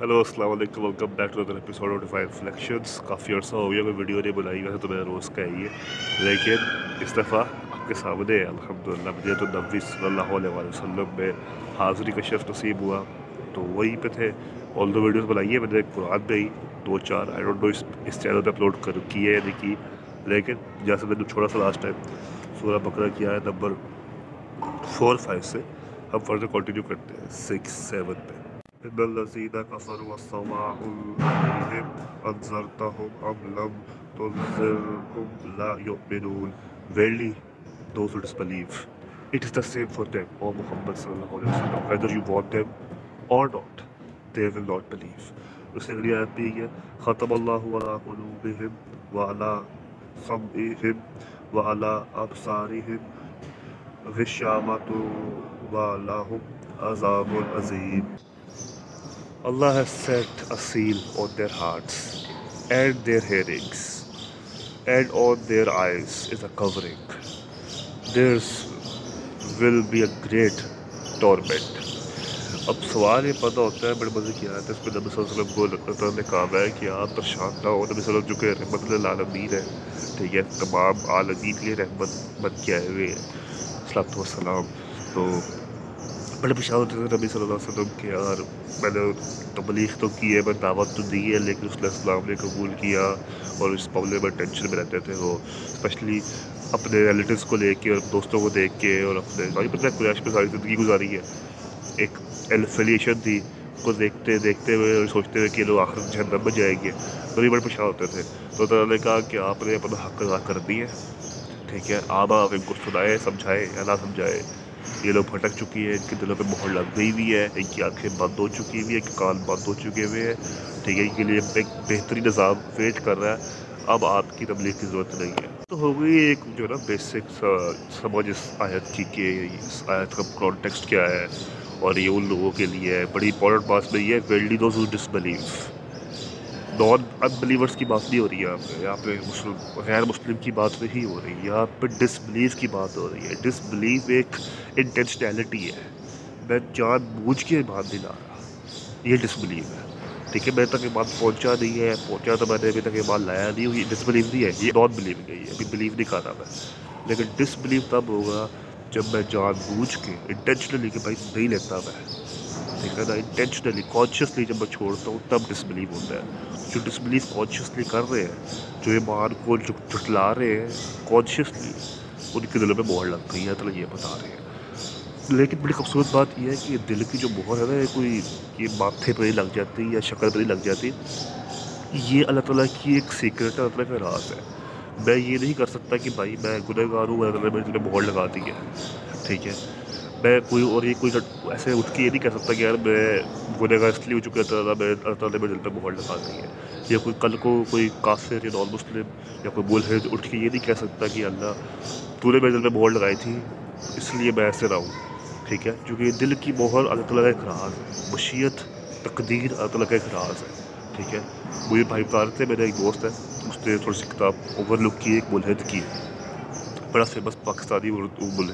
Hello السلام علیکم welcome back to other episode of five reflections کافی عرصہ ہو گیا کوئی ویڈیو نہیں بنائی ویسے تو میں روز کا ہی ہے لیکن اس دفعہ آپ کے سامنے الحمد للہ مجھے تو نبی صلی اللہ علیہ وآلہ وسلم میں حاضری کا شرف نصیب ہوا تو وہیں پہ تھے آل دو ویڈیوز بنائی ہیں میں نے قرآن میں ہی دو چار آئی ڈونٹ نو اس اس چینل پہ اپلوڈ کر کی ہے نہیں کی لیکن جیسے میں نے چھوڑا سا لاسٹ ٹائم سورہ بکرا کیا ہے نمبر فور فائیو سے ہم فردر کنٹینیو کرتے ہیں سکس سیون پہ ان الذين كفروا والسواء عليهم انذرتهم ام لم تنذرهم؟ لا يؤمنون. Verily those who disbelieve it is the same for them O Muhammad sallallahu alaihi wasallam whether you want them or not they will not believe. اس سے اگلی آیت بھی ہے ختم اللہ علی قلوبہم وعلا سمعہم وعلا ابصارہم غشامت وعلاہم عذاب عظیم Allah has set a seal on their hearts and their hearings, and on their eyes is a covering. Theirs will be a great torment. اب سوال یہ پتہ ہوتا ہے بڑے مزے کی آیت ہے اس پہ نبی صلی اللہ علیہ وسلم کو لطف نے کہا ہے کہ آپ پریشان نہ ہو نبی صلی اللہ علیہ وسلم جو کہ رحمت العالمین ہے ٹھیک ہے تمام عالمین کے لیے رحمت بن کے آئے ہوئے ہیں السلام تو بڑے میں ہوتے تھے نبی صلی اللہ علیہ وسلم کے اور میں نے تبلیغ تو کی ہے میں دعوت تو دی ہے، لیکن اس علیہ السلام نے قبول کیا اور اس معاملے میں ٹینشن میں رہتے تھے وہ اسپیشلی اپنے ریلیٹیوز کو لے کے اور دوستوں کو دیکھ کے اور اپنے میں قریش میں ساری زندگی گزاری ہے۔ ایک الفیلیشن تھی کو دیکھتے دیکھتے ہوئے اور سوچتے ہوئے کہ لوگ آخر جہنم میں جائیں گے۔ تو بڑے پریشان ہوتے تھے۔ تو تعالیٰ نے کہا کہ آپ نے اپنا حق ادا کر دی ہے۔ ٹھیک ہے آپ آپ ان کو سنائے، سمجھائے یا نہ سمجھائے۔ یہ لوگ پھٹک چکی ہے ان کے دلوں پہ مہر لگ گئی ہوئی ہے، ان کی آنکھیں بند ہو چکی ہوئی ہیں، ان کے کان بند ہو چکے ہوئے ہیں۔ ٹھیک ہے، ان کے لیے ایک بہترین نظام ویٹ کر رہا ہے۔ اب آپ کی تبلیغ کی ضرورت نہیں ہے۔ تو ہو گئی ایک جو نا بیسک سمجھ اس آیت کی کہ اس آیت کا کانٹیکسٹ کیا ہے اور یہ ان لوگوں کے لیے ہے۔ بڑی امپورٹنٹ بات میں یہ ہے well the those disbelieve non believers کی بات نہیں ہو رہی ہے یہاں پہ یہاں پہ مسلم، غیر مسلم کی بات نہیں ہو رہی یہاں پہ ڈسبلیو کی بات ہو رہی ہے۔ ڈسبلیو ایک انٹینشنیلٹی ہے۔ میں جان بوجھ کے بات نہیں لا رہا یہ ڈسبلیو ہے۔ ٹھیک ہے میں تک ایمان پہنچا نہیں ہے، پہنچا تو میں نے ابھی تک ایمان لایا نہیں ہوئی ڈسبلیو نہیں ہے، یہ نان بلیو نہیں ہے ابھی بلیو نہیں کر رہا میں۔ لیکن ڈس بلیو تب ہوگا جب میں جان بوجھ کے انٹینشنلی کہ بھائی نہیں لیتا میں۔ طریقہ تھا انٹینشنلی کانشیسلی جب میں چھوڑتا ہوں، تب ڈسبلیو ہوتا ہے۔ جو ڈسبلیو کانشیسلی کر رہے ہیں، جو ایمان کو جھٹلا رہے ہیں کانشیسلی ان کے دلوں میں مہر لگ گئی ہے تو یہ بتا رہے ہیں۔ لیکن بڑی خوبصورت بات یہ ہے کہ دل کی جو مہر ہے نا، یہ کوئی، یہ ماتھے پہ نہیں لگ جاتی یا شکل پہ نہیں لگ جاتی۔ یہ اللہ تعالیٰ کی ایک سیکرٹ ہے، اللہ تعالیٰ کا راز ہے۔ میں یہ نہیں کر سکتا کہ بھائی میں گنہ گار ہوں، اللہ تعالیٰ نے مہر لگا دی ہے۔ ٹھیک ہے؟ میں کوئی اور یہ کوئی ایسے اٹھ کے یہ نہیں کہہ سکتا کہ یار میں گنہ گار اس لیے ہو چکا تھا میں اللہ تعالیٰ میں جلتا محل لگا رہی ہے۔ یا کوئی کل کو کوئی کافر یا نان مسلم یا کوئی ملحد اٹھ کے یہ نہیں کہہ سکتا کہ اللہ تو نے میرے دل میں محل لگائی تھی، اس لیے میں ایسے رہا ہوں۔ ٹھیک ہے؟ کیونکہ دل کی مہر اللہ تعالیٰ کا ایک راز ہے، مشیت، تقدیر اللہ تعالیٰ کا ایک راز ہے۔ ٹھیک ہے؟ مجھے بھائی پار تھے میرا ایک دوست ہے، اس نے تھوڑی سی کتاب اوور لک کی، ایک ملحد کی۔ بڑا فیمس پاکستانی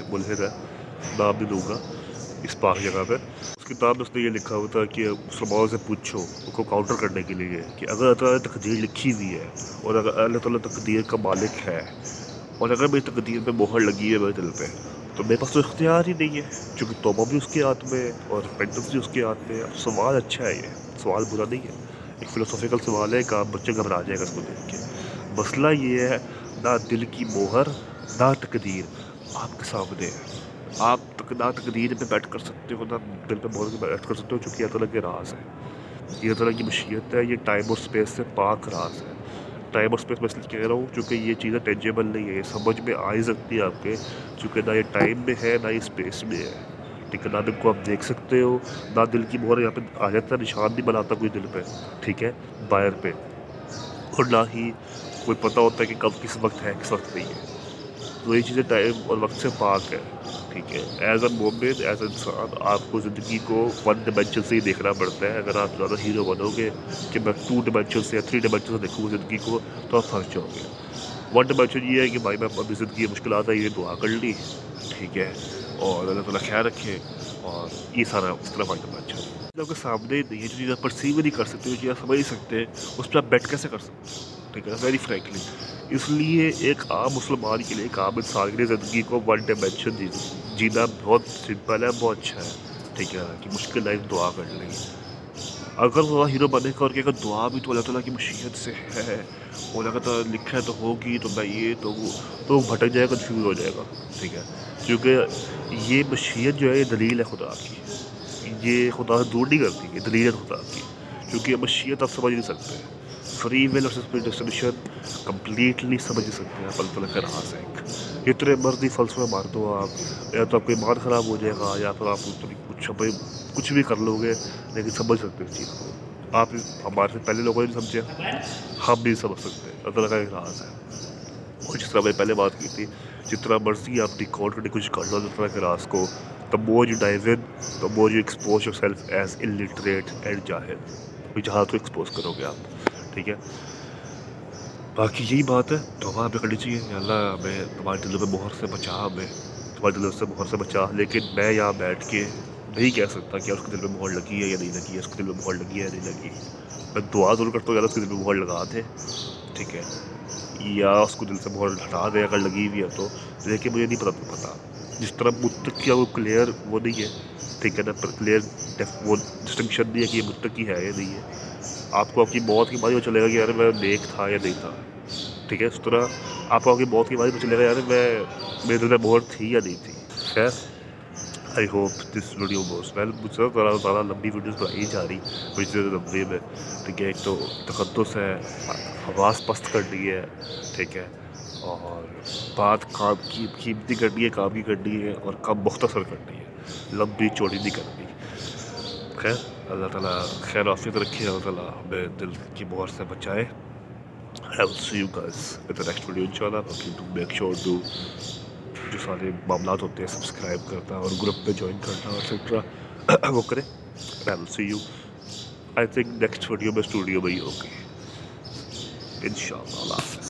ملحد ہے۔ کتاب بھی دوں گا، اس پاک جگہ پہ۔ اس کتاب میں اس نے یہ لکھا ہوا تھا کہ مسلمانوں سے پوچھو، ان کو کاؤنٹر کرنے کے لیے کہ اگر اللہ تعالیٰ نے تقدیر لکھی ہوئی ہے اور اگر اللہ تعالیٰ تقدیر کا مالک ہے اور اگر میری تقدیر پہ مہر لگی ہے میرے دل پہ، تو میرے پاس تو اختیار ہی نہیں ہے۔ چونکہ توبہ بھی اس کے ہاتھ میں ہے اور پینٹنس بھی اس کے ہاتھ میں۔ سوال اچھا ہے یہ، سوال برا نہیں ہے۔ ایک فلوسافیکل سوال ہے کہ آپ بچے گھبرا جائے گا اس کو دیکھ کے۔ مسئلہ یہ ہے، نہ دل کی مہر، نہ تقدیر آپ کے سامنے۔ ہے آپ نہ تقدیر میں بیٹھ کر سکتے ہو، نہ دل پہ بہت بیٹھ کر سکتے ہو، چونکہ یہ طرح کے راز ہے یہ طرح کی مشیت ہے، یہ ٹائم اور سپیس سے پاک راز ہے ٹائم اور سپیس میں اس لیے کہہ رہا ہوں، چونکہ یہ چیزیں ٹینجیبل نہیں ہے یہ سمجھ میں آ ہی سکتی ہے آپ کے، چونکہ نہ یہ ٹائم میں ہے، نہ یہ اسپیس میں ہے۔ ٹھیک ہے، نہ دل کو آپ دیکھ سکتے ہو، نہ دل کی مہر یہاں پہ آ جاتا ہے نشان نہیں بناتا کوئی دل پہ۔ ٹھیک ہے، باہر پہ۔ اور نہ ہی کوئی پتہ ہوتا ہے کہ کب کس وقت ہے، کس وقت نہیں ہے۔ تو یہ چیزیں ٹائم اور وقت سے پاک ہے ٹھیک ہے۔ ایز اے مومن ایز اے انسان، آپ کو زندگی کو ون ڈیمنشن سے ہی دیکھنا پڑتا ہے۔ اگر آپ زیادہ ہیرو بنو گے کہ میں ٹو ڈیمنشن سے یا تھری ڈیمنشن سے دیکھوں زندگی کو، تو آپ پھنس جاؤ گے۔ ون ڈیمنشن یہ ہے کہ بھائی میں اپنی زندگی کی مشکلات آئی ہے دعا کر لی، ٹھیک ہے۔ اور اللہ تعالیٰ خیال رکھے اور یہ سارا اس طرح ون ڈائمینشن آپ کے سامنے نہیں ہے جو چیز آپ پرسیو نہیں کر سکتے جو چیز آپ سمجھ نہیں سکتے، اس پہ آپ بیٹھ کیسے کر سکتے؟ ٹھیک ہے ویری فرینکلی اس لیے ایک عام مسلمان کے لیے، ایک عام انسان کے لیے زندگی کو ون ڈائمینشن دی جینا بہت سمپل ہے، بہت اچھا ہے۔ ٹھیک ہے، کہ مشکل لائف دعا کر لیں۔ اگر وہ ہیرو بنے کر کے اگر دعا بھی تو اللہ تعالیٰ کی مشیت سے ہے۔ وہ اللہ تعالیٰ لکھا ہے تو ہوگی، تو میں یہ تو وہ تو بھٹک جائے گا کنفیوز ہو جائے گا۔ ٹھیک ہے، کیونکہ یہ مشیت جو ہے، یہ دلیل ہے خدا کی۔ یہ خدا سے دور نہیں کرتی، یہ دلیل ہے خدا کی۔ کیونکہ یہ مشیت آپ سمجھ نہیں سکتے۔ فری ول اور ڈیسٹینیشن کمپلیٹلی سمجھ نہیں سکتے ہیں اللہ تعالیٰ کا راز ہے ایک اتنے مرضی فلسفہ مار دو آپ۔ یا تو آپ کا ایمان خراب ہو جائے گا، یا پھر آپ کچھ کچھ بھی کر لو گے، لیکن سمجھ سکتے اس چیز کو۔ آپ ہمارے سے پہلے لوگوں نے سمجھے، ہم بھی سمجھ سکتے ہیں۔ اللہ کا ایک راز ہے۔ اور جس طرح میں پہلے بات کی تھی جتنا مرضی آپ ریکارڈ کرنے کوشش کر لو اللہ کے راز کو the more you dive in the more you expose yourself as illiterate and جاہل۔ جہاں کو ایکسپوز کرو گے آپ، ٹھیک ہے؟ باقی یہی بات ہے، تو وہاں پہ کرنی چاہیے۔ اللہ، ہمیں تمہارے دلوں میں مہر سے بچا، ہمیں تمہارے دلوں سے مہر سے بچا۔ لیکن میں یہاں بیٹھ کے نہیں کہہ سکتا کہ اس کے دل میں مہر لگی ہے یا نہیں لگی ہے، اس کے دل میں مہر لگی ہے یا نہیں لگی میں دعا ضرور کرتا ہوں، یار، اس کے دل میں مہر لگا دے، ٹھیک ہے؟ یا اس کو دل سے مہر ہٹا دے، اگر لگی ہوئی ہے تو۔ لیکن مجھے نہیں پتا پتا، جس طرح متقیہ وہ کلیئر وہ نہیں ہے، ٹھیک ہے نا؟ پر کلیئر وہ ڈسٹنکشن نہیں ہے کہ یہ متقی ہے یا نہیں ہے۔ آپ کو آپ کی موت کی بات میں چلے گا کہ یار میں نیک تھا یا نہیں تھا۔ ٹھیک ہے، اس طرح آپ کو آپ کی موت کی بات میں چلے گا یار میں میرے دل میں مہر تھی یا نہیں تھی۔ خیر I hope this video goes well مجھ سے زیادہ زیادہ لمبی ویڈیوز بنائی جا رہی کچھ دیر لمبے میں۔ ٹھیک ہے، ایک تو تقدس ہے، آواز پست کرنی ہے۔ ٹھیک ہے، اور بات کام کی، قیمتی کرنی ہے، کام کی کرنی ہے، اور کم مختصر کرنی ہے۔ لمبی چوڑی نہیں کرنی خیر۔ اللہ تعالیٰ خیر آفیت رکھے، اللہ تعالیٰ ہمیں دل کی مہر سے بچائے۔ نیکسٹ ویڈیو ان شاء اللہ ٹو میک شیور ٹو جو سارے معاملات ہوتے ہیں سبسکرائب کرنا اور گروپ پہ جوائن کرنا اور ایٹسٹرا وہ کرے I will see you I think next video میں اسٹوڈیو میں ہی ہوگی۔ ان شاء اللہ اللہ حافظ۔